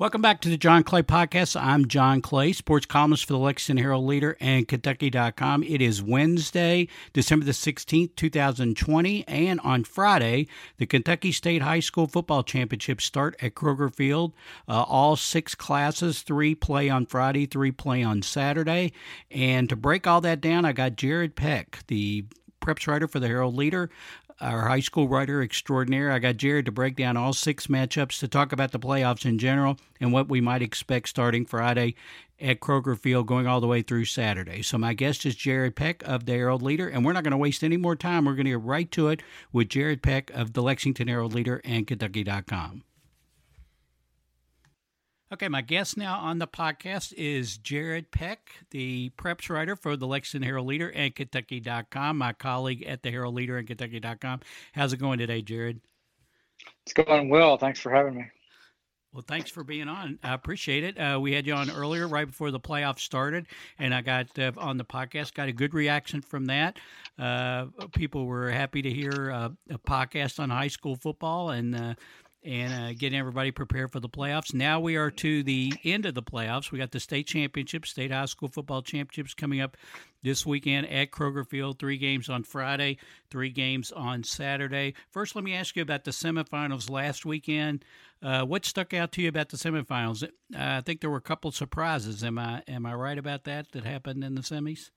Welcome back to the John Clay Podcast. I'm John Clay, sports columnist for the Lexington Herald Leader and Kentucky.com. It is Wednesday, December the 16th, 2020, and on Friday, the Kentucky State High School Football Championships start at Kroger Field. Uh, all six classes, three play on Friday, three play on Saturday. And to break all that down, I got Jared Peck, the preps writer for the Herald Leader, our high school writer extraordinaire. I got Jared to break down all six matchups to talk about the playoffs in general and what we might expect starting Friday at Kroger Field going all the way through Saturday. So my guest is Jared Peck of the Herald Leader, and we're not going to waste any more time. We're going to get right to it with Jared Peck of the Lexington Herald Leader and Kentucky.com. Okay, my guest now on the podcast is Jared Peck, the preps writer for the Lexington Herald Leader and Kentucky.com, my colleague at the Herald Leader and Kentucky.com. How's it going today, Jared? It's going well. Thanks for having me. Well, thanks for being on. I appreciate it. Uh, we had you on earlier, right before the playoffs started, and I got uh, on the podcast. Got a good reaction from that. Uh, people were happy to hear uh, a podcast on high school football, and uh, and uh, getting everybody prepared for the playoffs. Now we are to the end of the playoffs. We got the state championships, state high school football championships coming up this weekend at Kroger Field. Three games on Friday, three games on Saturday. First, let me ask you about the semifinals last weekend. Uh, what stuck out to you about the semifinals? Uh, I think there were a couple surprises. Am I am I right about that that happened in the semis?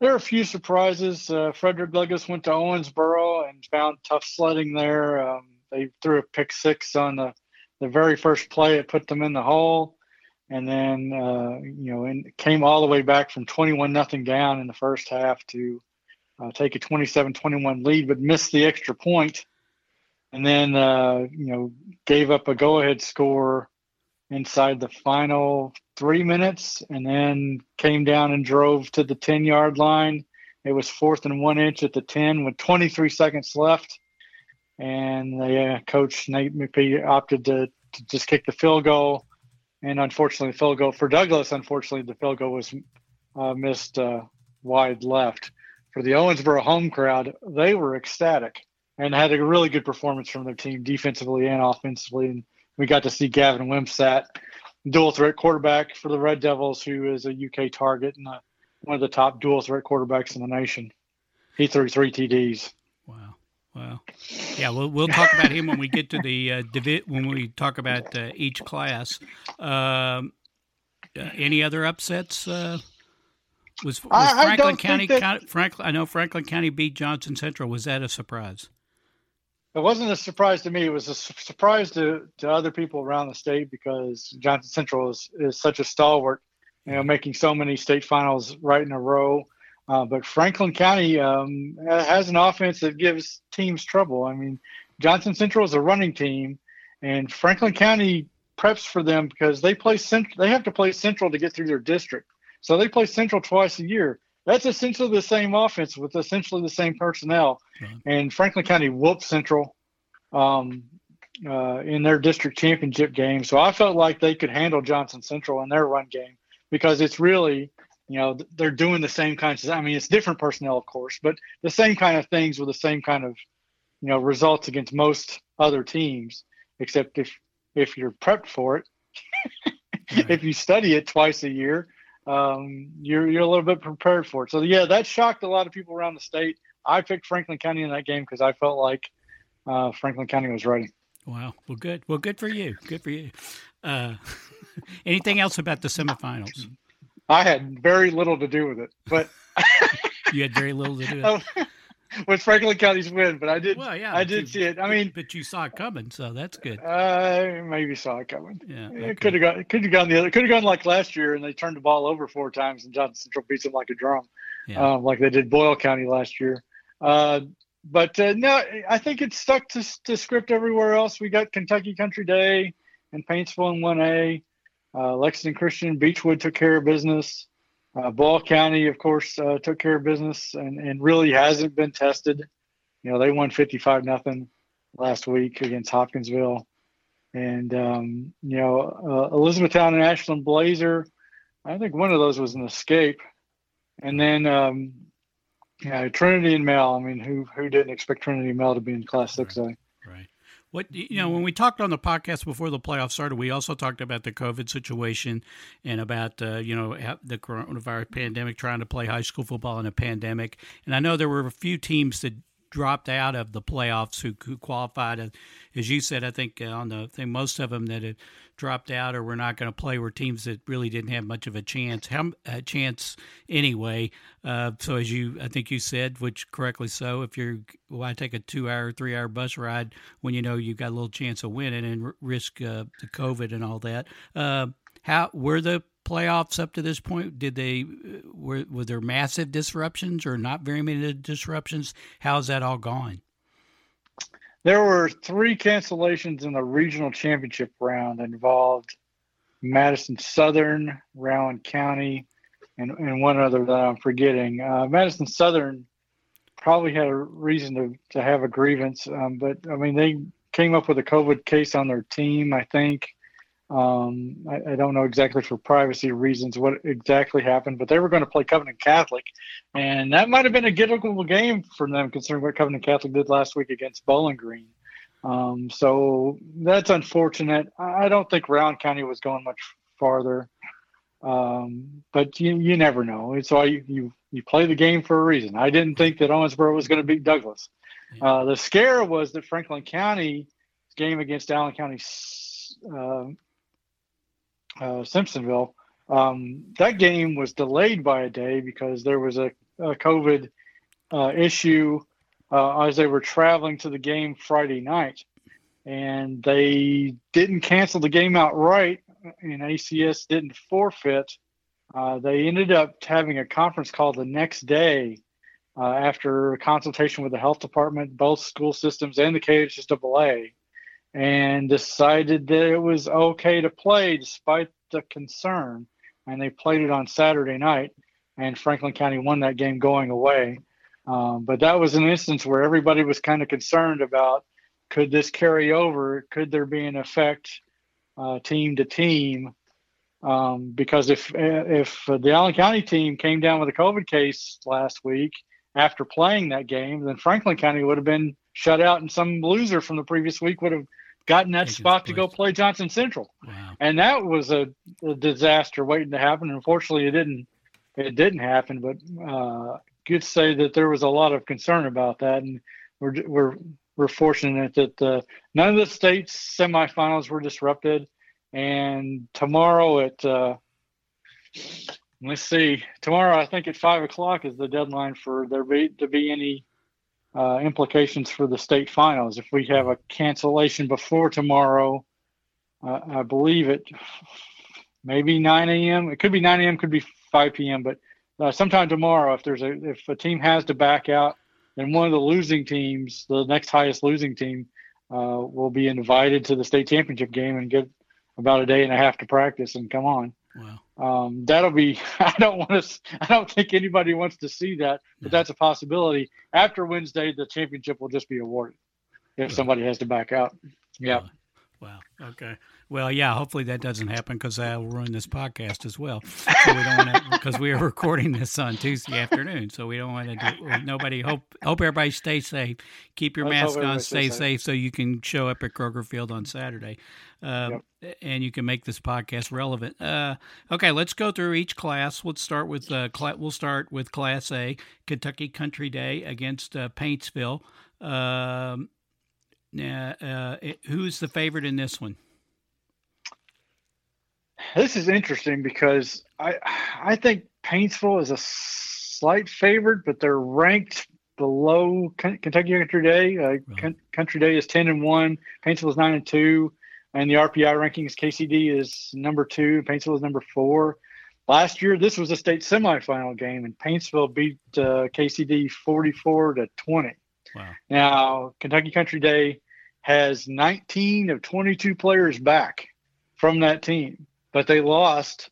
There are a few surprises. Uh, Frederick Douglass went to Owensboro and found tough sledding there. Um, they threw a pick six on the, the very first play. It put them in the hole. And then, uh, you know, and came all the way back from 21 nothing down in the first half to uh, take a 27 21 lead, but missed the extra point. And then, uh, you know, gave up a go ahead score inside the final three minutes and then came down and drove to the 10 yard line. It was fourth and one inch at the 10 with 23 seconds left and the uh, coach Nate McPhee opted to, to, just kick the field goal, and unfortunately, the field goal for Douglass, Unfortunately, the field goal was uh, missed uh, wide left. For the Owensboro home crowd, they were ecstatic and had a really good performance from their team defensively and offensively. And we got to see Gavin Wimsatt, dual threat quarterback for the Red Devils, who is a UK target and a, uh, one of the top dual threat quarterbacks in the nation. He threw three TDs. Well, yeah, we'll we'll talk about him when we get to the uh, divi- when we talk about uh, each class. Um, uh, any other upsets? Uh, was, was I, Franklin I County, that... County Franklin? I know Franklin County beat Johnson Central. Was that a surprise? It wasn't a surprise to me. It was a surprise to, to other people around the state because Johnson Central is, is such a stalwart, you know, making so many state finals right in a row. Uh, but Franklin County um, has an offense that gives teams trouble. I mean, Johnson Central is a running team, and Franklin County preps for them because they play central. They have to play Central to get through their district, so they play Central twice a year. That's essentially the same offense with essentially the same personnel. Mm-hmm. And Franklin County whooped Central um, uh, in their district championship game. So I felt like they could handle Johnson Central in their run game because it's really you know they're doing the same kinds of i mean it's different personnel of course but the same kind of things with the same kind of you know results against most other teams except if if you're prepped for it. Right. if you study it twice a year um, you're you're a little bit prepared for it. So yeah that shocked a lot of people around the state. I picked franklin county in that game because i felt like uh, franklin county was ready. Wow. Well good. Well good for you. Good for you. Uh, anything else about the semifinals I had very little to do with it, but you had very little to do with it. with Franklin County's win, but I did. Well, yeah, I did you, see it. I mean, but you saw it coming, so that's good. I maybe saw it coming. Yeah, okay. it could have gone. Could have gone the other. Could have gone like last year, and they turned the ball over four times, and Johnson Central beats them like a drum, yeah. um, like they did Boyle County last year. Uh, but uh, no, I think it's stuck to, to script everywhere else. We got Kentucky Country Day and Paintsville in one A. Uh, Lexington Christian Beechwood took care of business. Uh, Boyle County, of course, uh, took care of business and, and really hasn't been tested. You know, they won 55 nothing last week against Hopkinsville. And, um, you know, uh, Elizabethtown and Ashland Blazer, I think one of those was an escape. And then, um, yeah, Trinity and Male. I mean, who who didn't expect Trinity and Male to be in Class 6A? Right. What you know, when we talked on the podcast before the playoffs started, we also talked about the COVID situation and about uh, you know the coronavirus pandemic, trying to play high school football in a pandemic. And I know there were a few teams that dropped out of the playoffs who, who qualified. As you said, I think uh, on the thing, most of them that had dropped out or were not going to play were teams that really didn't have much of a chance, a chance anyway. Uh, so as you, I think you said, which correctly so, if you're why take a two-hour, three-hour bus ride when you know you've got a little chance of winning and risk uh, the COVID and all that. Uh, how were the playoffs up to this point? Did they were were there massive disruptions or not very many disruptions? How's that all gone? There were three cancellations in the regional championship round involved Madison Southern, Rowan County, and, and one other that I'm forgetting. Uh, Madison Southern probably had a reason to, to have a grievance, um, but I mean, they came up with a COVID case on their team, I think. Um, I, I, don't know exactly for privacy reasons what exactly happened, but they were going to play Covington Catholic, and that might have been a gettable game for them considering what Covington Catholic did last week against Bowling Green. Um, so that's unfortunate. I don't think Rowan County was going much farther, um, but you, you never know. It's why you, you, you play the game for a reason. I didn't think that Owensboro was going to beat Douglass. Uh, the scare was that Franklin County game against Allen County uh, uh, Simpsonville. Um, that game was delayed by a day because there was a, a COVID uh, issue uh, as they were traveling to the game Friday night, and they didn't cancel the game outright, and ACS didn't forfeit. Uh, they ended up having a conference call the next day uh, after a consultation with the health department, both school systems, and the KHSAA and decided that it was okay to play despite the concern. And they played it on Saturday night, and Franklin County won that game going away. Um, but that was an instance where everybody was kind of concerned about could this carry over? Could there be an effect uh, team to team? Um, because if if the Allen County team came down with a COVID case last week after playing that game, then Franklin County would have been shut out, and some loser from the previous week would have gotten that spot to go play Johnson Central. Wow. And that was a, a, disaster waiting to happen. Unfortunately, it didn't. It didn't happen, but uh, good to say that there was a lot of concern about that, and we're we're we're fortunate that uh, none of the states semifinals were disrupted. And tomorrow at uh, let's see, tomorrow I think at five o'clock is the deadline for there be to be any uh, implications for the state finals. If we have a cancellation before tomorrow, uh, I believe it maybe 9 a.m. It could be 9 a.m. Could be 5 p.m. But uh, sometime tomorrow, if there's a if a team has to back out, then one of the losing teams, the next highest losing team, uh, will be invited to the state championship game and get about a day and a half to practice and come on. Wow. Um, that'll be. I don't want to. I don't think anybody wants to see that, but that's a possibility. After Wednesday, the championship will just be awarded if somebody has to back out. Yeah. Wow. Okay. Well, yeah. Hopefully that doesn't happen because that will ruin this podcast as well. So we don't because we are recording this on Tuesday afternoon, so we don't want to do. Nobody hope hope everybody stay safe. Keep your mask on. Stay safe. safe. so you can show up at Kroger Field on Saturday, uh, yep. and you can make this podcast relevant. Uh, okay, let's go through each class. Let's start with uh, cl- we'll start with Class A, Kentucky Country Day against uh, Paintsville. Um, uh, who's the favorite in this one? This is interesting because I I think Paintsville is a slight favorite, but they're ranked below Kentucky Country Day. Uh, right. Country Day is ten and one. Paintsville is nine and two, and the RPI rankings KCD is number two. Paintsville is number four. Last year, this was a state semifinal game, and Paintsville beat uh, KCD forty-four to twenty. Wow. Now, Kentucky Country Day has 19 of 22 players back from that team, but they lost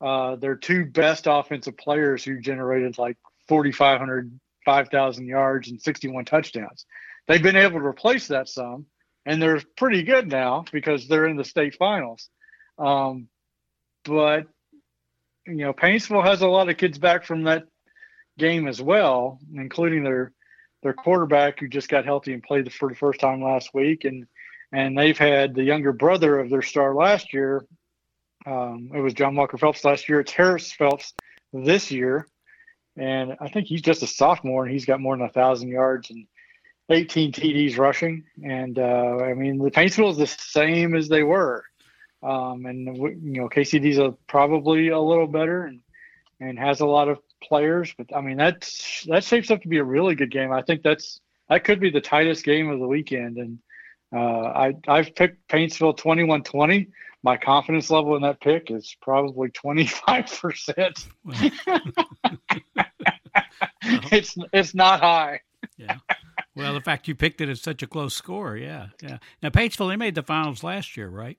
uh, their two best offensive players who generated like 4,500, 5,000 yards and 61 touchdowns. They've been able to replace that some, and they're pretty good now because they're in the state finals. Um, but you know, Paintsville has a lot of kids back from that game as well, including their their quarterback who just got healthy and played for the first time last week, and and they've had the younger brother of their star last year. Um, it was John Walker Phelps last year. It's Harris Phelps this year, and I think he's just a sophomore, and he's got more than a thousand yards and 18 TDs rushing. And uh, I mean, the Paintsville is the same as they were, um, and you know, KCD's a, probably a little better and and has a lot of players. But I mean, that's that shapes up to be a really good game. I think that's that could be the tightest game of the weekend. And uh, I I've picked Paintsville 21-20. My confidence level in that pick is probably 25 percent. it's it's not high. yeah. Well, the fact you picked it at such a close score, yeah, yeah. Now Paintsville, they made the finals last year, right?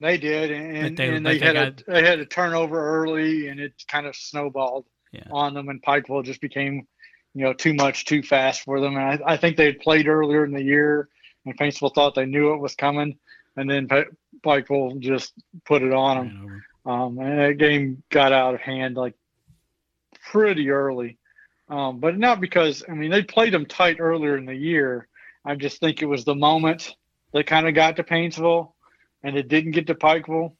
They did, and, they, and they, they, had got... a they had a turnover early, and it kind of snowballed yeah. on them, and Pikeville just became, you know, too much, too fast for them. And I, I think they had played earlier in the year, and Paintsville thought they knew it was coming, and then Pikeville just put it on them. Um, and that game got out of hand like pretty early, um, but not because I mean they played them tight earlier in the year. I just think it was the moment they kind of got to Paintsville and it didn't get to Pikeville,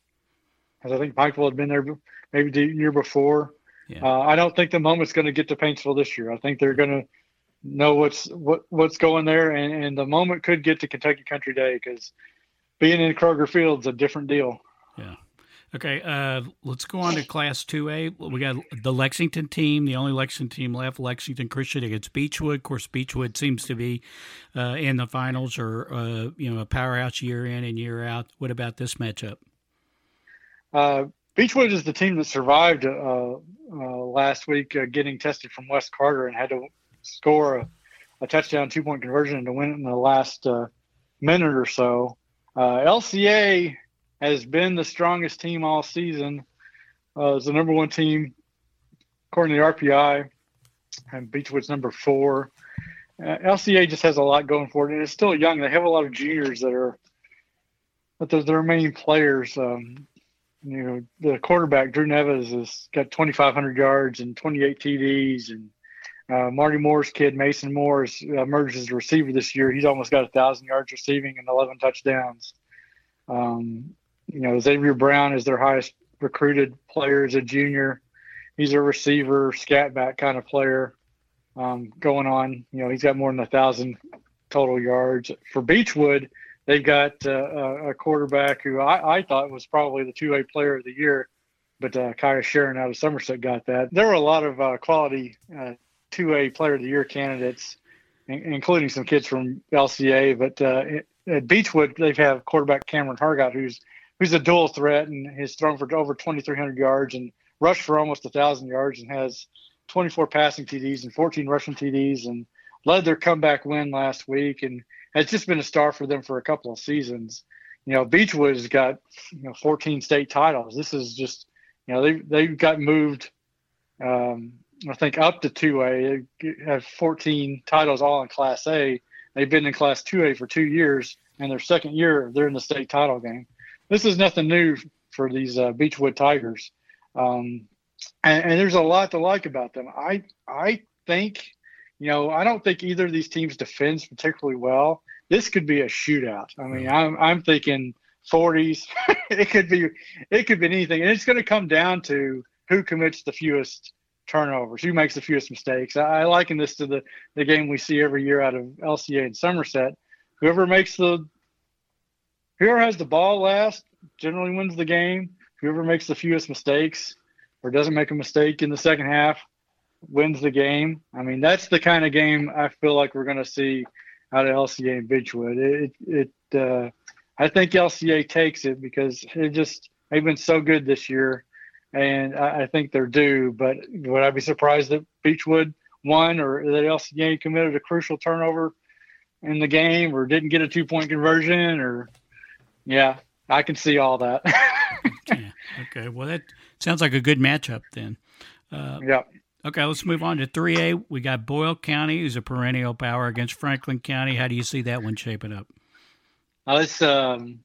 because I think Pikeville had been there maybe the year before. Yeah. Uh, I don't think the moment's going to get to Paintsville this year. I think they're going to know what's what what's going there, and, and the moment could get to Kentucky Country Day because being in Kroger Field's a different deal. Yeah. Okay, uh, let's go on to Class 2A. We got the Lexington team, the only Lexington team left, Lexington Christian against Beechwood. Of course, Beechwood seems to be uh, in the finals or, uh, you know, a powerhouse year in and year out. What about this matchup? Uh, Beechwood is the team that survived uh, uh, last week getting tested from West Carter and had to score a, a touchdown two-point conversion to win it in the last minute or so. LCA has been the strongest team all season. Uh, it's the number one team according to the RPI, and Beechwood's number four. Uh, LCA just has a lot going for it, and it's still young. They have a lot of juniors that are, but they're their main players. Um, you know, the quarterback Drew Neves has got 2,500 yards and 28 TDs, and uh, Marty Moore's kid Mason Moore has emerged as a receiver this year. He's almost got a thousand yards receiving and 11 touchdowns. Um, you know, Xavier Brown is their highest recruited player as a junior. He's a receiver, scat back kind of player um, going on. You know, he's got more than a thousand total yards. For Beechwood, they've got uh, a quarterback who I, I, thought was probably the 2A player of the year, but uh, Kaiya Sheron out of Somerset got that. There were a lot of uh, quality uh, 2A player of the year candidates, including some kids from LCA. But uh, at Beechwood, they've had quarterback Cameron Hargott, who's who's a dual threat and has thrown for over 2,300 yards and rushed for almost 1,000 yards and has 24 passing TDs and 14 rushing TDs and led their comeback win last week and has just been a star for them for a couple of seasons. You know, Beechwood's got you know 14 state titles. This is just you know they they got moved. Um, I think up to 2A. They have 14 titles all in Class A. They've been in Class 2A for two years, and their second year they're in the state title game this is nothing new for these uh, Beechwood Tigers, um, and, and, there's a lot to like about them. I I think, you know, I don't think either of these teams defends particularly well. This could be a shootout. I mean, I'm I'm thinking 40s. it could be it could be anything, and it's going to come down to who commits the fewest turnovers, who makes the fewest mistakes. I, I liken this to the the game we see every year out of LCA and Somerset. Whoever makes the whoever has the ball last generally wins the game. Whoever makes the fewest mistakes or doesn't make a mistake in the second half wins the game. I mean, that's the kind of game I feel like we're going to see out of LCA and Beechwood. It, it, uh, I think LCA takes it because it just they've been so good this year, and I, I think they're due. But would I be surprised that Beechwood won or that LCA committed a crucial turnover in the game or didn't get a two point conversion or yeah, I can see all that. okay. okay. Well, that sounds like a good matchup then. Uh, yeah. Okay, let's move on to 3A. We got Boyle County, who's a perennial power against Franklin County. How do you see that one shaping up? Uh, this um,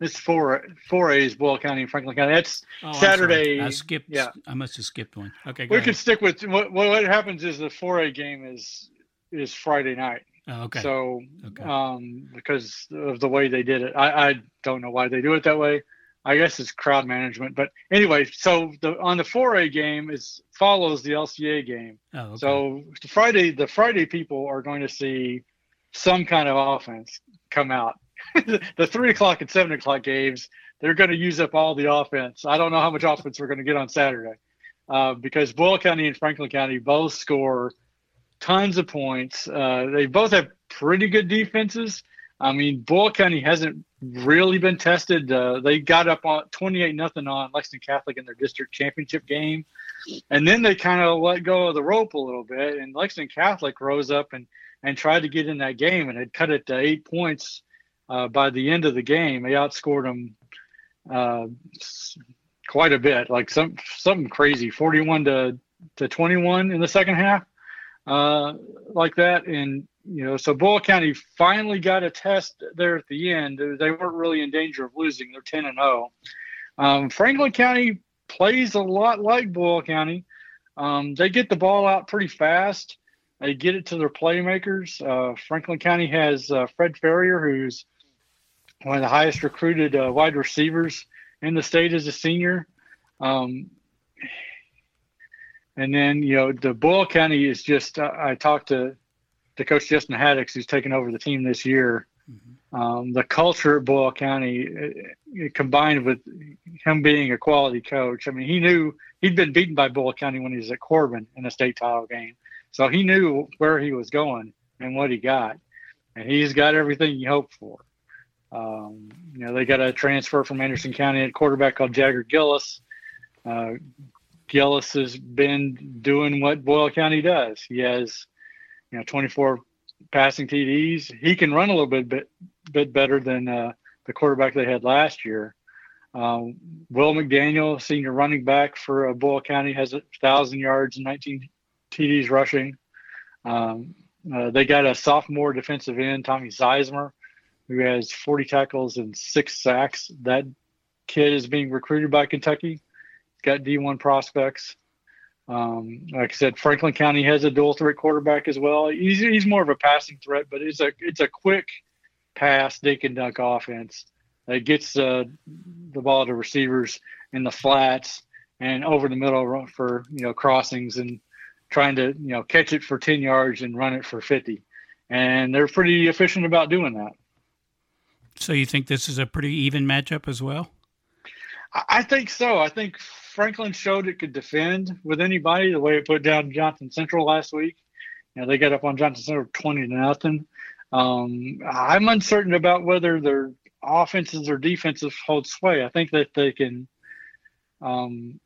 this four four A is Boyle County and Franklin County. That's oh, Saturday. I skipped. Yeah, I must have skipped one. Okay, we ahead. can stick with what what happens is the four A game is is Friday night. Oh, okay. So, okay. Um, because of the way they did it, I, I don't know why they do it that way. I guess it's crowd management. But anyway, so the on the 4A game is follows the LCA game. Oh, okay. So the Friday, the Friday people are going to see some kind of offense come out. the three o'clock and seven o'clock games, they're going to use up all the offense. I don't know how much offense we're going to get on Saturday uh, because Boyle County and Franklin County both score tons of points. Uh, they both have pretty good defenses. I mean, Boyle County hasn't really been tested. Uh, they got up on 28 nothing on Lexington Catholic in their district championship game, and then they kind of let go of the rope a little bit. And Lexington Catholic rose up and and tried to get in that game and had cut it to eight points uh, by the end of the game. They outscored them uh, quite a bit, like some something crazy, 41 to to 21 in the second half, uh, like that. And you know, so Boyle County finally got a test there at the end. They weren't really in danger of losing. They're 10 and 0. Um, Franklin County plays a lot like Boyle County. Um, they get the ball out pretty fast. They get it to their playmakers. Uh, Franklin County has uh, Fred Ferrier, who's one of the highest recruited uh, wide receivers in the state as a senior. Um, and then, you know, the Boyle County is just, I talked to to Coach Justin Haddix, who's taken over the team this year. Mm-hmm. Um, the culture at Boyle County, uh, combined with him being a quality coach, I mean, he knew he'd been beaten by Boyle County when he was at Corbin in a state title game, so he knew where he was going and what he got, and he's got everything you hope for. Um, you know, they got a transfer from Anderson County at quarterback called Jagger Gillis. Uh, Gillis has been doing what Boyle County does. He has you know 24 passing TDs. He can run a little bit bit, bit better than uh, the quarterback they had last year. Um, Will McDaniel, senior running back for uh, Boyle County, has a thousand yards and 19 TDs rushing. Um, uh, they got a sophomore defensive end, Tommy Zeismer, who has 40 tackles and six sacks. That kid is being recruited by Kentucky. He's got D1 prospects. Um, like I said, Franklin County has a dual threat quarterback as well. He's, he's more of a passing threat, but it's a it's a quick pass, dink and dunk offense that gets uh, the ball to receivers in the flats and over the middle for you know crossings and trying to you know catch it for 10 yards and run it for 50 and they're pretty efficient about doing that. So you think this is a pretty even matchup as well? I think so. I think Franklin showed it could defend with anybody the way it put down Johnson Central last week. You know, they got up on Johnson Central 20 to nothing. Um, I'm uncertain about whether their offenses or defenses hold sway. I think that they can um,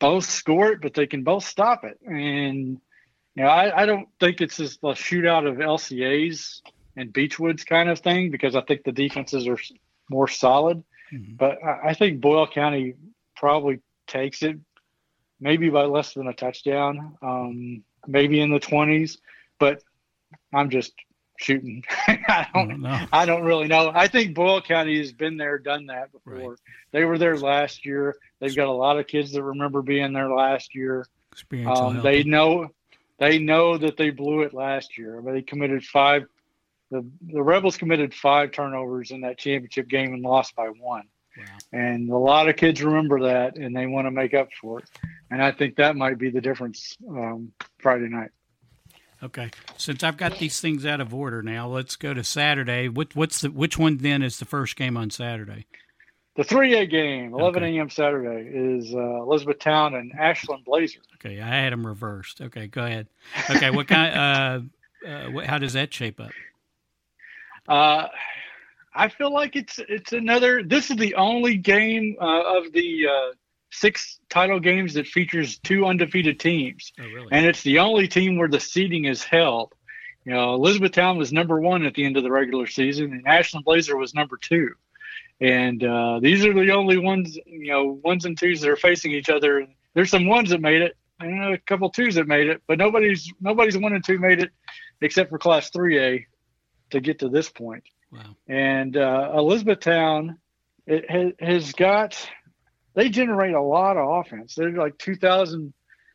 both score it, but they can both stop it. And you know, I, I don't think it's just a shootout of LCA's and Beechwoods kind of thing because I think the defenses are more solid. Mm-hmm. But I, I think Boyle County probably takes it maybe by less than a touchdown, um, maybe in the 20s. But I'm just shooting. I don't. No. I don't really know. I think Boyle County has been there, done that before. Right. They were there last year. They've got a lot of kids that remember being there last year. Um, they know. They know that they blew it last year. I mean, they committed five. The the Rebels committed five turnovers in that championship game and lost by one. And a lot of kids remember that and they want to make up for it. And I think that might be the difference um, Friday night. Okay. Since I've got these things out of order now, let's go to Saturday. What, what's the which one then is the first game on Saturday? The 3A game, 11 okay. a.m. Saturday, is uh, Elizabethtown and Ashland Blazer. Okay, I had them reversed. Okay, go ahead. Okay, what kind? uh, uh, what, how does that shape up? Uh, I feel like it's it's another. This is the only game uh, of the uh, six title games that features two undefeated teams, oh, really? and it's the only team where the seeding is held. You know, Elizabethtown was number one at the end of the regular season, and Ashland Blazer was number two. And uh, these are the only ones, you know, ones and twos that are facing each other. There's some ones that made it, and a couple twos that made it, but nobody's nobody's one and two made it, except for Class 3A, to get to this point. And uh, Elizabethtown it has, has got they generate a lot of offense. They're like 2,000,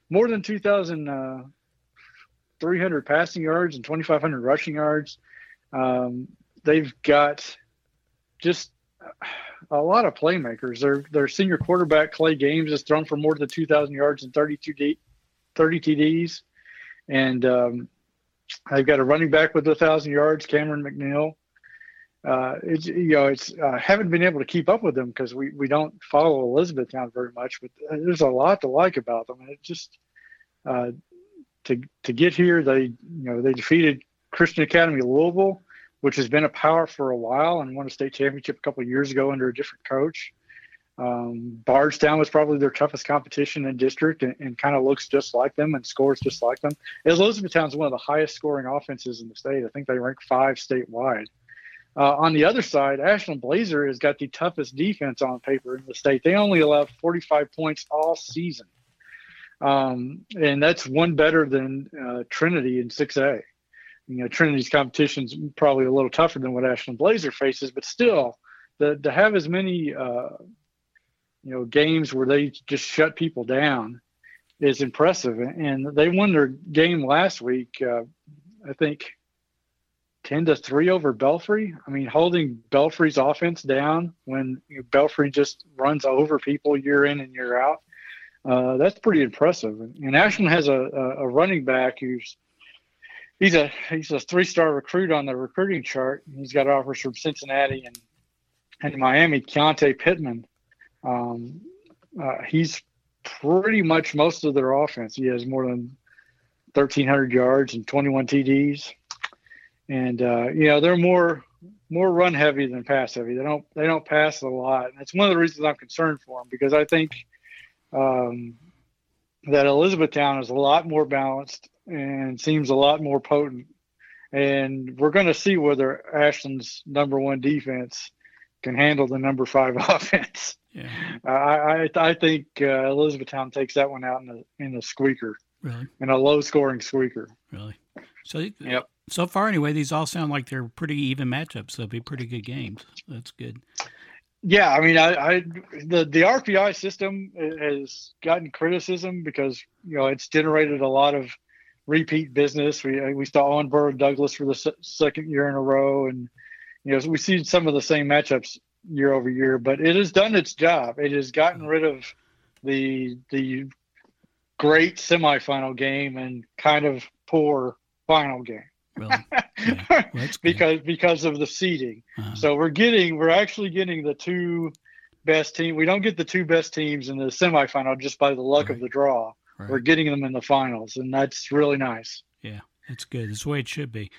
more than 2,000 uh, 300 passing yards and 2,500 rushing yards. Um, they've got just a lot of playmakers. Their their senior quarterback Clay Games has thrown for more than 2,000 yards and 32 D, 30 TDs, and um, they've got a running back with a thousand yards, Cameron McNeil. Uh, it's you know it's uh, haven't been able to keep up with them because we we don't follow Elizabethtown very much, but there's a lot to like about them. And it just uh, to to get here, they you know they defeated Christian Academy Louisville which has been a power for a while and won a state championship a couple years ago under a different coach. Um, Bardstown was probably their toughest competition in district and, and kind of looks just like them and scores just like them. Elizabethtown is one of the highest scoring offenses in the state. I think they rank five statewide. Uh, on the other side, Ashland Blazer has got the toughest defense on paper in the state. They only allow 45 points all season. Um, and that's one better than uh, Trinity in 6A you know Trinity's competition is probably a little tougher than what Ashland Blazer faces, but still, the, to have as many uh, you know games where they just shut people down is impressive. And they won their game last week, uh, I think, ten to three over Belfry. I mean, holding Belfry's offense down when Belfry just runs over people year in and year out. Uh, that's pretty impressive. And Ashland has a, a running back who's he's a he's a three star recruit on the recruiting chart. He's got offers from Cincinnati and and Miami. Keontae Pittman. Um, uh, he's pretty much most of their offense. He has more than 1,300 yards and 21 TDs, and uh, you know they're more more run heavy than pass heavy. They don't they don't pass a lot, and that's one of the reasons I'm concerned for them because I think um, that Elizabethtown is a lot more balanced and seems a lot more potent. And we're going to see whether Ashland's number one defense can handle the number five offense. Yeah. I, I, I think uh, Elizabethtown takes that one out in the in the squeaker. Really? In a low scoring squeaker. Really? So uh, yep. So far, anyway, these all sound like they're pretty even matchups. They'll be pretty good games. That's good. Yeah, I mean, I, I the the RPI system has gotten criticism because you know it's generated a lot of repeat business. We uh, we saw Owensboro Douglass for the se- second year in a row, and you know we see some of the same matchups year over year. But it has done its job. It has gotten rid of the the great semifinal game and kind of poor final game. Really? Yeah. Well, because because of the seeding. Uh-huh. So we're getting we're actually getting the two best team. We don't get the two best teams in the semifinal just by the luck right. of the draw. Right. We're getting them in the finals, and that's really nice. Yeah, that's good. That's the way it should be.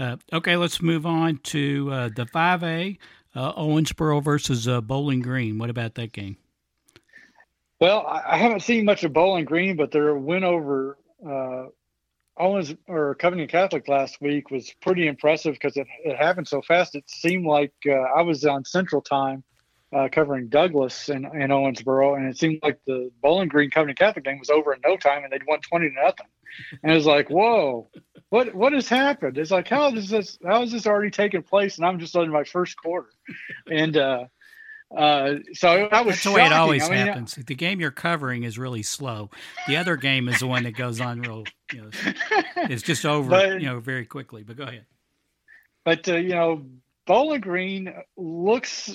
Uh, okay, let's move on to uh, the 5A, uh, Owensboro versus uh, Bowling Green. What about that game? Well, I haven't seen much of Bowling Green, but their win over uh, Owens or Covington Catholic last week was pretty impressive because it, it happened so fast. It seemed like uh, I was on Central Time uh, covering Douglass and, and Owensboro, and it seemed like the Bowling Green Covington Catholic game was over in no time, and they'd won twenty to nothing. And it was like, whoa, what what has happened? It's like, how is this? How is this already taking place? And I'm just in my first quarter, and uh, uh, so that was That's the way it always I mean, happens. the game you're covering is really slow. The other game is the one that goes on real. You know, it's just over. But, you know, very quickly. But go ahead. But uh, you know, Bowling Green looks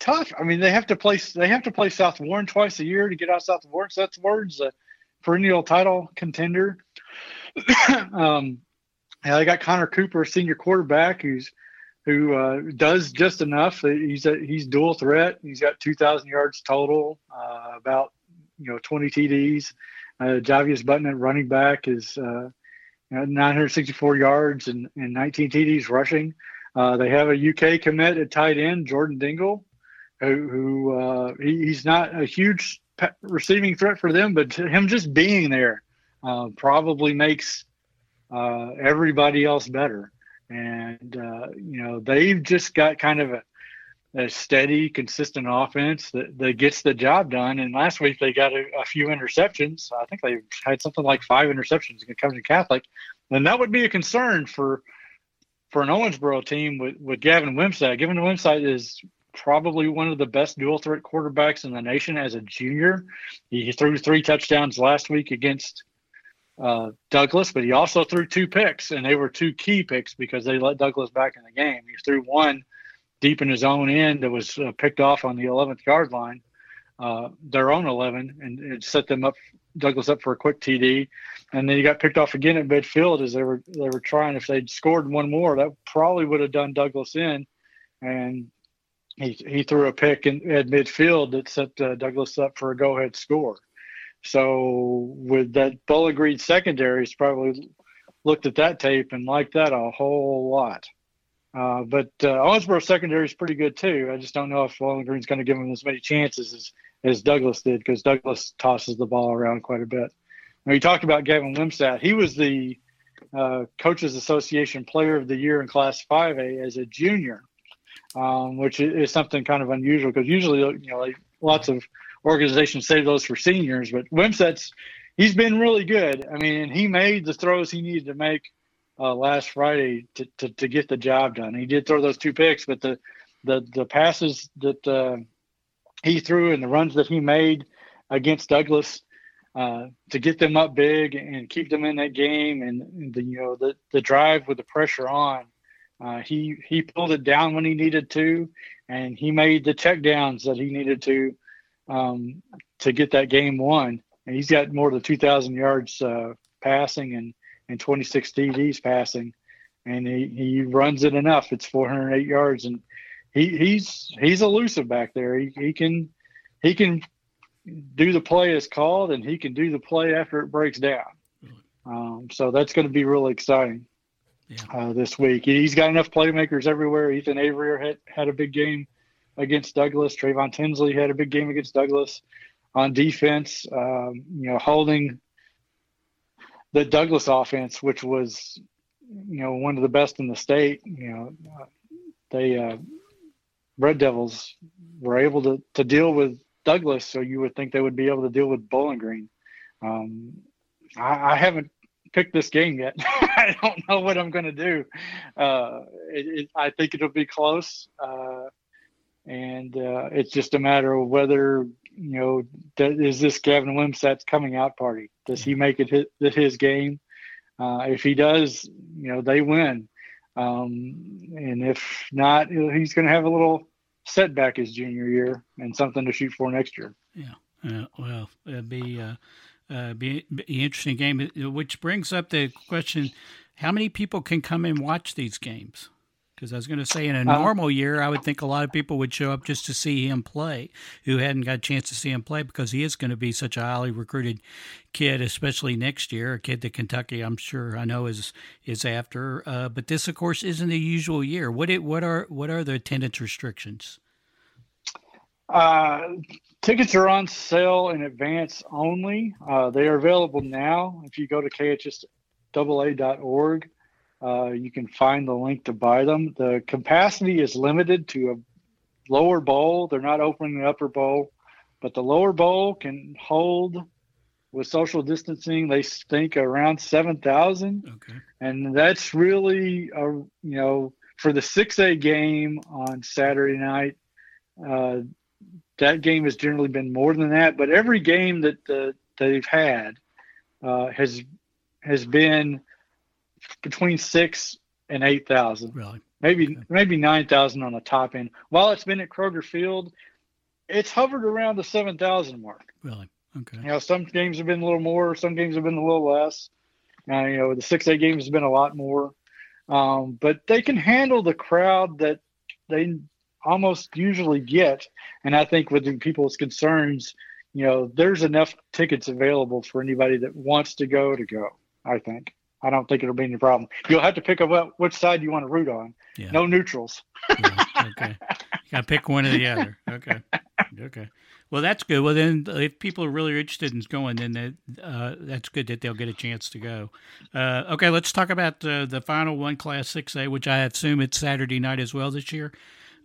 tough. I mean, they have to play they have to play South Warren twice a year to get out South Warren. South Warren's a perennial title contender. um, yeah, they got Connor Cooper, senior quarterback, who's who uh, does just enough. He's a, he's dual threat. He's got 2,000 yards total, uh, about you know 20 TDs. Uh, Javius Button at running back is uh, 964 yards and, and 19 TDs rushing. Uh, they have a UK commit at tight end, Jordan Dingle, who, who uh, he, he's not a huge receiving threat for them, but him just being there uh, probably makes everybody else better. And uh, you know they've just got kind of a, a steady, consistent offense that, that gets the job done. And last week they got a, a few interceptions. I think they had something like five interceptions against Covington Catholic, and that would be a concern for for an Owensboro team with, with Gavin Wimsatt. Gavin Wimsatt is probably one of the best dual threat quarterbacks in the nation as a junior. He threw three touchdowns last week against uh, Douglass, but he also threw two picks, and they were two key picks because they let Douglass back in the game. He threw one deep in his own end that was uh, picked off on the 11th yard line, uh, their own 11, and it set them up, Douglass up for a quick TD. And then he got picked off again at midfield as they were they were trying. If they'd scored one more, that probably would have done Douglass in. And he he threw a pick in, at midfield that set uh, Douglass up for a go ahead score. So with that Green secondary, he's probably looked at that tape and liked that a whole lot. Uh, but uh, Owensboro secondary is pretty good too. I just don't know if Bowling Green's going to give him as many chances as, as Douglass did because Douglass tosses the ball around quite a bit. Now, you talked about Gavin Wimsatt. He was the uh, Coaches Association Player of the Year in Class 5A as a junior, um, which is something kind of unusual because usually, you know, like lots of organizations save those for seniors. But Wimsatt's he's been really good. I mean, he made the throws he needed to make uh, last Friday to, to, to get the job done. He did throw those two picks, but the the the passes that uh, he threw and the runs that he made against Douglass uh, to get them up big and keep them in that game, and the you know the the drive with the pressure on. Uh, he he pulled it down when he needed to, and he made the check downs that he needed to um, to get that game won. And he's got more than 2,000 yards uh, passing and, and 26 TDs passing, and he, he runs it enough. It's 408 yards, and he, he's he's elusive back there. He, he can he can do the play as called, and he can do the play after it breaks down. Um, so that's going to be really exciting yeah. uh, this week. He's got enough playmakers everywhere. Ethan Avery had, had a big game against Douglass. Trayvon Tinsley had a big game against Douglass on defense. Um, you know, holding the Douglass offense, which was you know one of the best in the state. You know, they uh, Red Devils were able to to deal with Douglas, so you would think they would be able to deal with Bowling Green. Um, I, I haven't picked this game yet. I don't know what I'm going to do. Uh, it, it, I think it'll be close. Uh, and uh, it's just a matter of whether you know th- is this Gavin Wimsatt's coming out party? Does he make it his, his game? Uh, if he does, you know they win, um, and if not, he's going to have a little setback his junior year and something to shoot for next year. Yeah, uh, well, it'd be uh, uh, be, be interesting game, which brings up the question: How many people can come and watch these games? Because I was going to say, in a uh-huh. normal year, I would think a lot of people would show up just to see him play who hadn't got a chance to see him play because he is going to be such a highly recruited kid, especially next year. A kid that Kentucky, I'm sure, I know is is after. Uh, but this, of course, isn't the usual year. What it, what are what are the attendance restrictions? Uh, tickets are on sale in advance only. Uh, they are available now. If you go to khsaa.org, uh, you can find the link to buy them. The capacity is limited to a lower bowl. They're not opening the upper bowl, but the lower bowl can hold with social distancing. They think around seven thousand, okay. and that's really a you know for the six A game on Saturday night. Uh, that game has generally been more than that, but every game that uh, they've had uh, has has been between six and eight thousand. Really? Maybe okay. maybe nine thousand on the top end. While it's been at Kroger Field, it's hovered around the seven thousand mark. Really? Okay. You know, some games have been a little more, some games have been a little less. Uh, you know, the six A games have been a lot more. Um, but they can handle the crowd that they almost usually get. And I think with people's concerns, you know, there's enough tickets available for anybody that wants to go to go. I think. I don't think it'll be any problem. You'll have to pick up what, which side you want to root on. Yeah. No neutrals. yeah, okay. You got to pick one or the other. Okay. Okay. Well, that's good. Well, then, if people are really interested in going, then that, uh, that's good that they'll get a chance to go. Uh, okay, let's talk about uh, the final one, Class 6A, which I assume it's Saturday night as well this year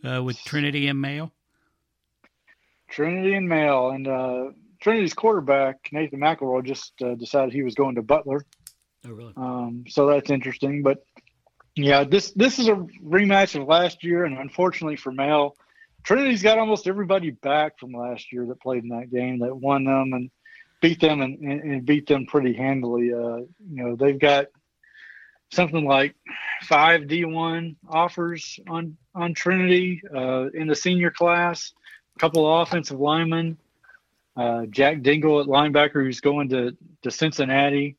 uh, with Trinity and Male. Trinity and Male. And uh, Trinity's quarterback, Nathan McElroy, just uh, decided he was going to Butler. Oh, really? Um, so that's interesting. But yeah, this this is a rematch of last year, and unfortunately for Male, Trinity's got almost everybody back from last year that played in that game that won them, and beat them and, and, beat them pretty handily. Uh, you know, they've got something like five D1 offers on on Trinity uh, in the senior class. A couple of offensive linemen. Uh, Jack Dingle at linebacker, who's going to to Cincinnati.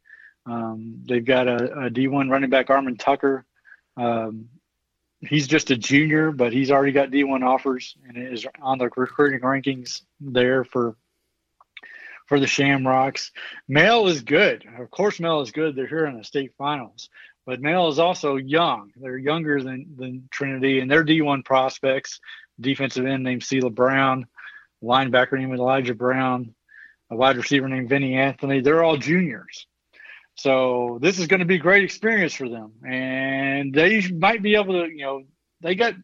Um, they've got a a D1 running back, Armand Tucker. Um, he's just a junior, but he's already got D1 offers and is on the recruiting rankings there for for the Shamrocks. Male is good. Of course, Male is good. They're here in the state finals, but Male is also young. They're younger than than Trinity, and they're D1 prospects. Defensive end named Sela Brown, linebacker named Elijah Brown, a wide receiver named Vinny Anthony. They're all juniors. So this is going to be a great experience for them, and they might be able to, you know, they got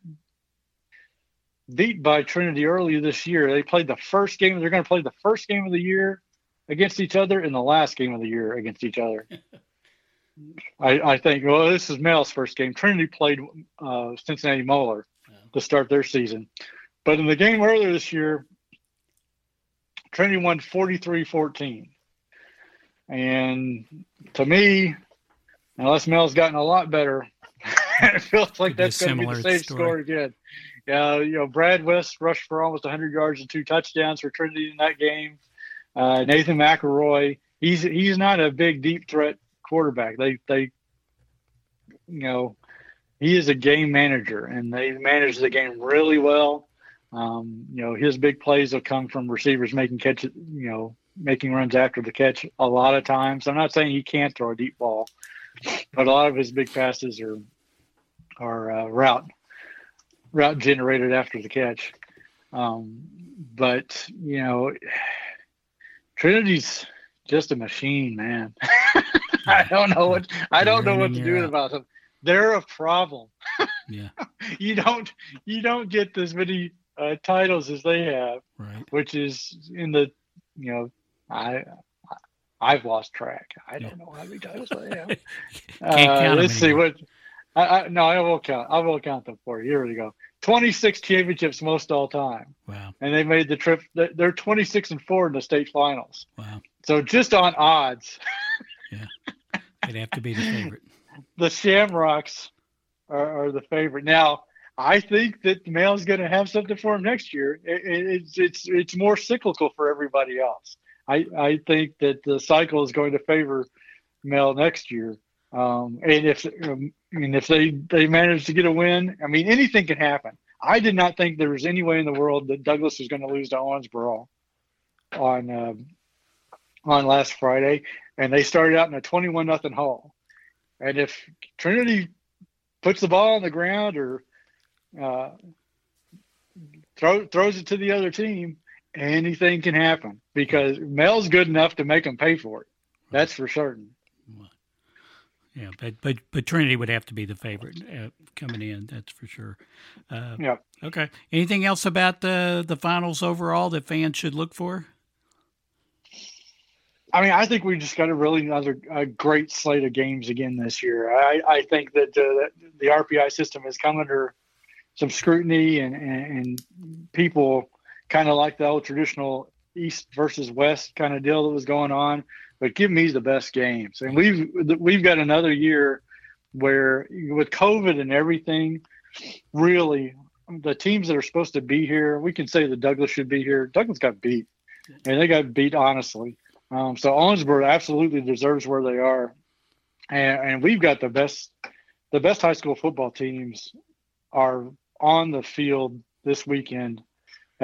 beat by Trinity earlier this year. They played the first game. They're going to play the first game of the year against each other and the last game of the year against each other. I, I, think. Well, this is Male's first game. Trinity played uh, Cincinnati Moeller yeah. to start their season, but in the game earlier this year, Trinity won 43-14. And to me, unless Male's gotten a lot better, it feels like that's going to be the same story. score again. Yeah, you know, Brad West rushed for almost 100 yards and two touchdowns for Trinity in that game. Uh, Nathan McElroy, he's he's not a big deep threat quarterback. They they, you know, he is a game manager and they manage the game really well. Um, you know, his big plays will come from receivers making catches, you know, making runs after the catch a lot of times. I'm not saying he can't throw a deep ball, but a lot of his big passes are are uh, route route generated after the catch. Um, but you know, Trinity's just a machine, man. I don't know what I don't know what to do about them. They're a problem. yeah. you don't you don't get as many uh, titles as they have, right? Which is in the you know I I've lost track. I don't know how many titles they have. uh, let's see what. I, I, no, I will count. I will count them for you. Here we go. 26 championships, most all time. Wow. And they made the trip. They're 26 and four in the state finals. Wow. So just on odds. yeah. They'd have to be the favorite. the Shamrocks are, are the favorite. Now, I think that the Male's going to have something for him next year. It, it, it's it's it's more cyclical for everybody else. I I think that the cycle is going to favor Male next year. Um, and if um, mean if they they manage to get a win, I mean anything can happen. I did not think there was any way in the world that Douglass was going to lose to Owensboro on uh, on last Friday, and they started out in a twenty-one nothing hole. And if Trinity puts the ball on the ground or uh, throw, throws it to the other team, anything can happen because Male's good enough to make them pay for it. That's for certain. Yeah, but but but Trinity would have to be the favorite uh, coming in. That's for sure. Uh, yeah. Okay. Anything else about the the finals overall that fans should look for? I mean, I think we just got a really another a great slate of games again this year. I, I think that uh, the RPI system has come under some scrutiny, and, and, and people kind of like the old traditional East versus West kind of deal that was going on. But give me the best games, and we've we've got another year where with COVID and everything, really the teams that are supposed to be here, we can say that Douglass should be here. Douglass got beat, and they got beat honestly. Um, so Owensboro absolutely deserves where they are, and, and we've got the best the best high school football teams are on the field this weekend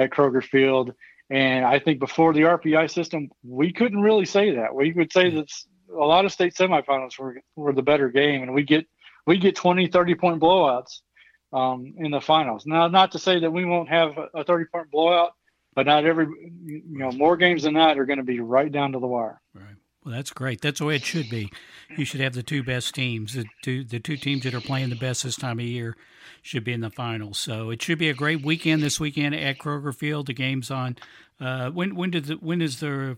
at Kroger Field. And I think before the RPI system, we couldn't really say that. We would say that a lot of state semifinals were, were the better game, and we get we get 20, 30 point blowouts um, in the finals. Now, not to say that we won't have a 30 point blowout, but not every you know more games than that are going to be right down to the wire. Right. Well, that's great. That's the way it should be. You should have the two best teams. The two the two teams that are playing the best this time of year should be in the finals. So it should be a great weekend this weekend at Kroger Field. The game's on. Uh, when when did the when is the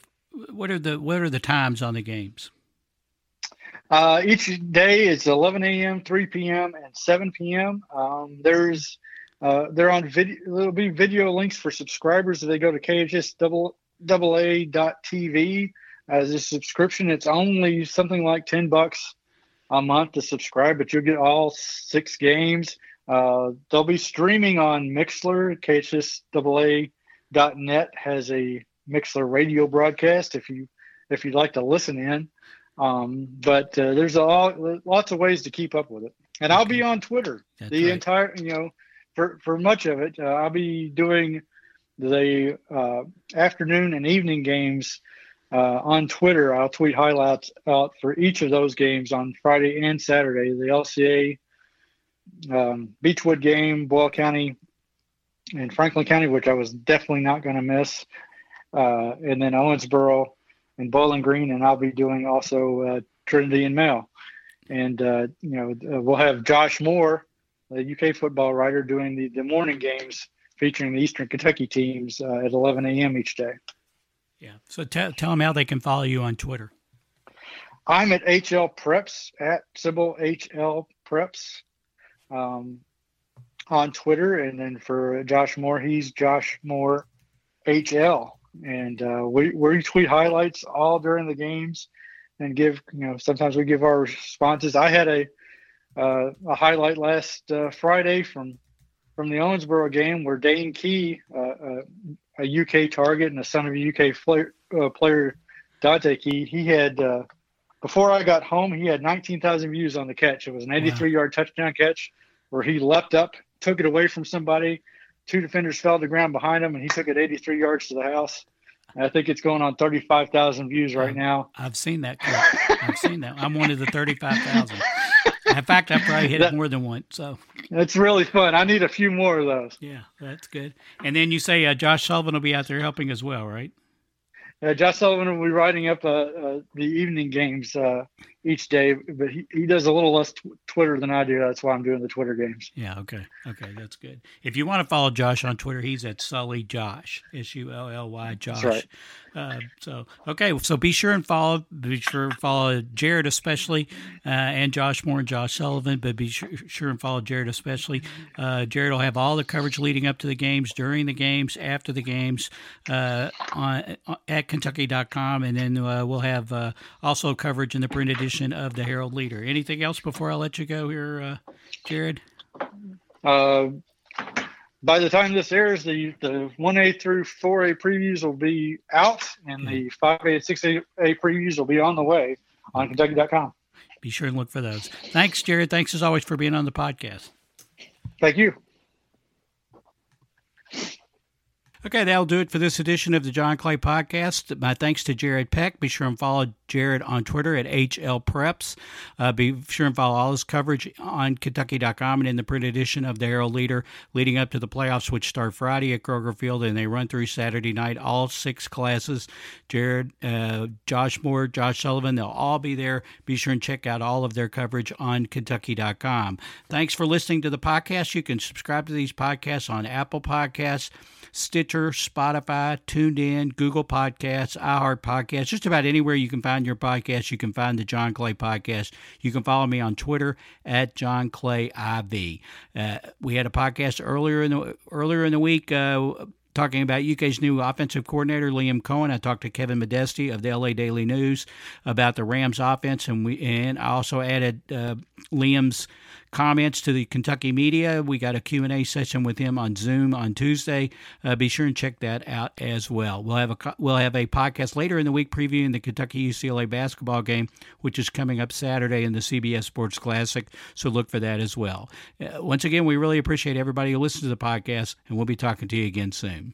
what are the what are the times on the games? Uh, each day is 11 a.m., 3 p.m., and 7 p.m. Um, there's uh, they're on video. There'll be video links for subscribers if they go to KHS double double A dot TV as a subscription. It's only something like ten bucks a month to subscribe, but you'll get all six games. Uh, they'll be streaming on Mixlr. KHSAA.net has a Mixlr radio broadcast if you if you'd like to listen in. Um, but uh, there's a lot, lots of ways to keep up with it. And I'll be on Twitter That's the right. entire, you know, for, for much of it. Uh, I'll be doing the uh, afternoon and evening games uh, on Twitter. I'll tweet highlights out for each of those games on Friday and Saturday. The LCA um, Beechwood game, Boyle County and Franklin County, which I was definitely not going to miss. Uh, and then Owensboro and Bowling Green, and I'll be doing also uh, Trinity and Male. And uh, you know, uh, we'll have Josh Moore, the UK football writer, doing the, the morning games featuring the Eastern Kentucky teams uh, at 11 a.m. each day. Yeah. So t- tell them how they can follow you on Twitter. I'm at HL Preps at Sybil HL Preps um, on Twitter, and then for Josh Moore, he's Josh Moore HL and uh, we we tweet highlights all during the games, and give you know sometimes we give our responses. I had a uh, a highlight last uh, Friday from from the Owensboro game where Dane Key, uh, uh, a UK target and a son of a UK player, uh, player Dante Key, he had before I got home he had 19,000 views on the catch. It was an 83 wow. yard touchdown catch where he leapt up, took it away from somebody two defenders fell to the ground behind him, and he took it 83 yards to the house. I think it's going on 35,000 views right now. I've seen that. I've seen that. I'm one of the 35,000. In fact, I probably hit that, it more than once. So it's really fun. I need a few more of those. Yeah, that's good. And then you say uh, Josh Sullivan will be out there helping as well, right? Uh, Josh Sullivan will be writing up uh, uh, the evening games uh, each day, but he, he does a little less t- Twitter than I do. That's why I'm doing the Twitter games. Yeah. Okay. Okay. That's good. If you want to follow Josh on Twitter, he's at Sully Josh. S U L L Y Josh. Right. Uh, so okay, so be sure and follow. Be sure and follow Jared especially, uh, and Josh Moore and Josh Sullivan. But be sure, sure and follow Jared especially. Uh, Jared will have all the coverage leading up to the games, during the games, after the games, uh, on at Kentucky.com, and then uh, we'll have uh, also coverage in the print edition of the Herald Leader. Anything else before I let you go here, uh, Jared? Uh, by the time this airs, the the one A through four A previews will be out, and the five A and six A previews will be on the way on Kentucky.com. Be sure and look for those. Thanks, Jared. Thanks as always for being on the podcast. Thank you. Okay, that'll do it for this edition of the John Clay Podcast. My thanks to Jared Peck. Be sure and follow Jared on Twitter at HLPreps. Uh, be sure and follow all his coverage on Kentucky.com and in the print edition of the Herald Leader leading up to the playoffs, which start Friday at Kroger Field and they run through Saturday night. All six classes. Jared, uh, Josh Moore, Josh Sullivan, they'll all be there. Be sure and check out all of their coverage on Kentucky.com. Thanks for listening to the podcast. You can subscribe to these podcasts on Apple Podcasts. Stitcher, Spotify, TuneIn, Google Podcasts, iHeart Podcasts, just about anywhere you can find your podcast, you can find the John Clay Podcast. You can follow me on Twitter at John Clay IV. Uh, we had a podcast earlier in the earlier in the week. Uh, talking about UK's new offensive coordinator, Liam Coen. I talked to Kevin Modesti of the LA Daily News about the Rams offense, and we and I also added uh, Liam's comments to the Kentucky media. We got a Q&A session with him on Zoom on Tuesday. Uh, be sure and check that out as well. We'll have a we'll have a podcast later in the week previewing the Kentucky UCLA basketball game, which is coming up Saturday in the CBS Sports Classic. So look for that as well. Uh, once again, we really appreciate everybody who listens to the podcast, and we'll be talking to you again soon.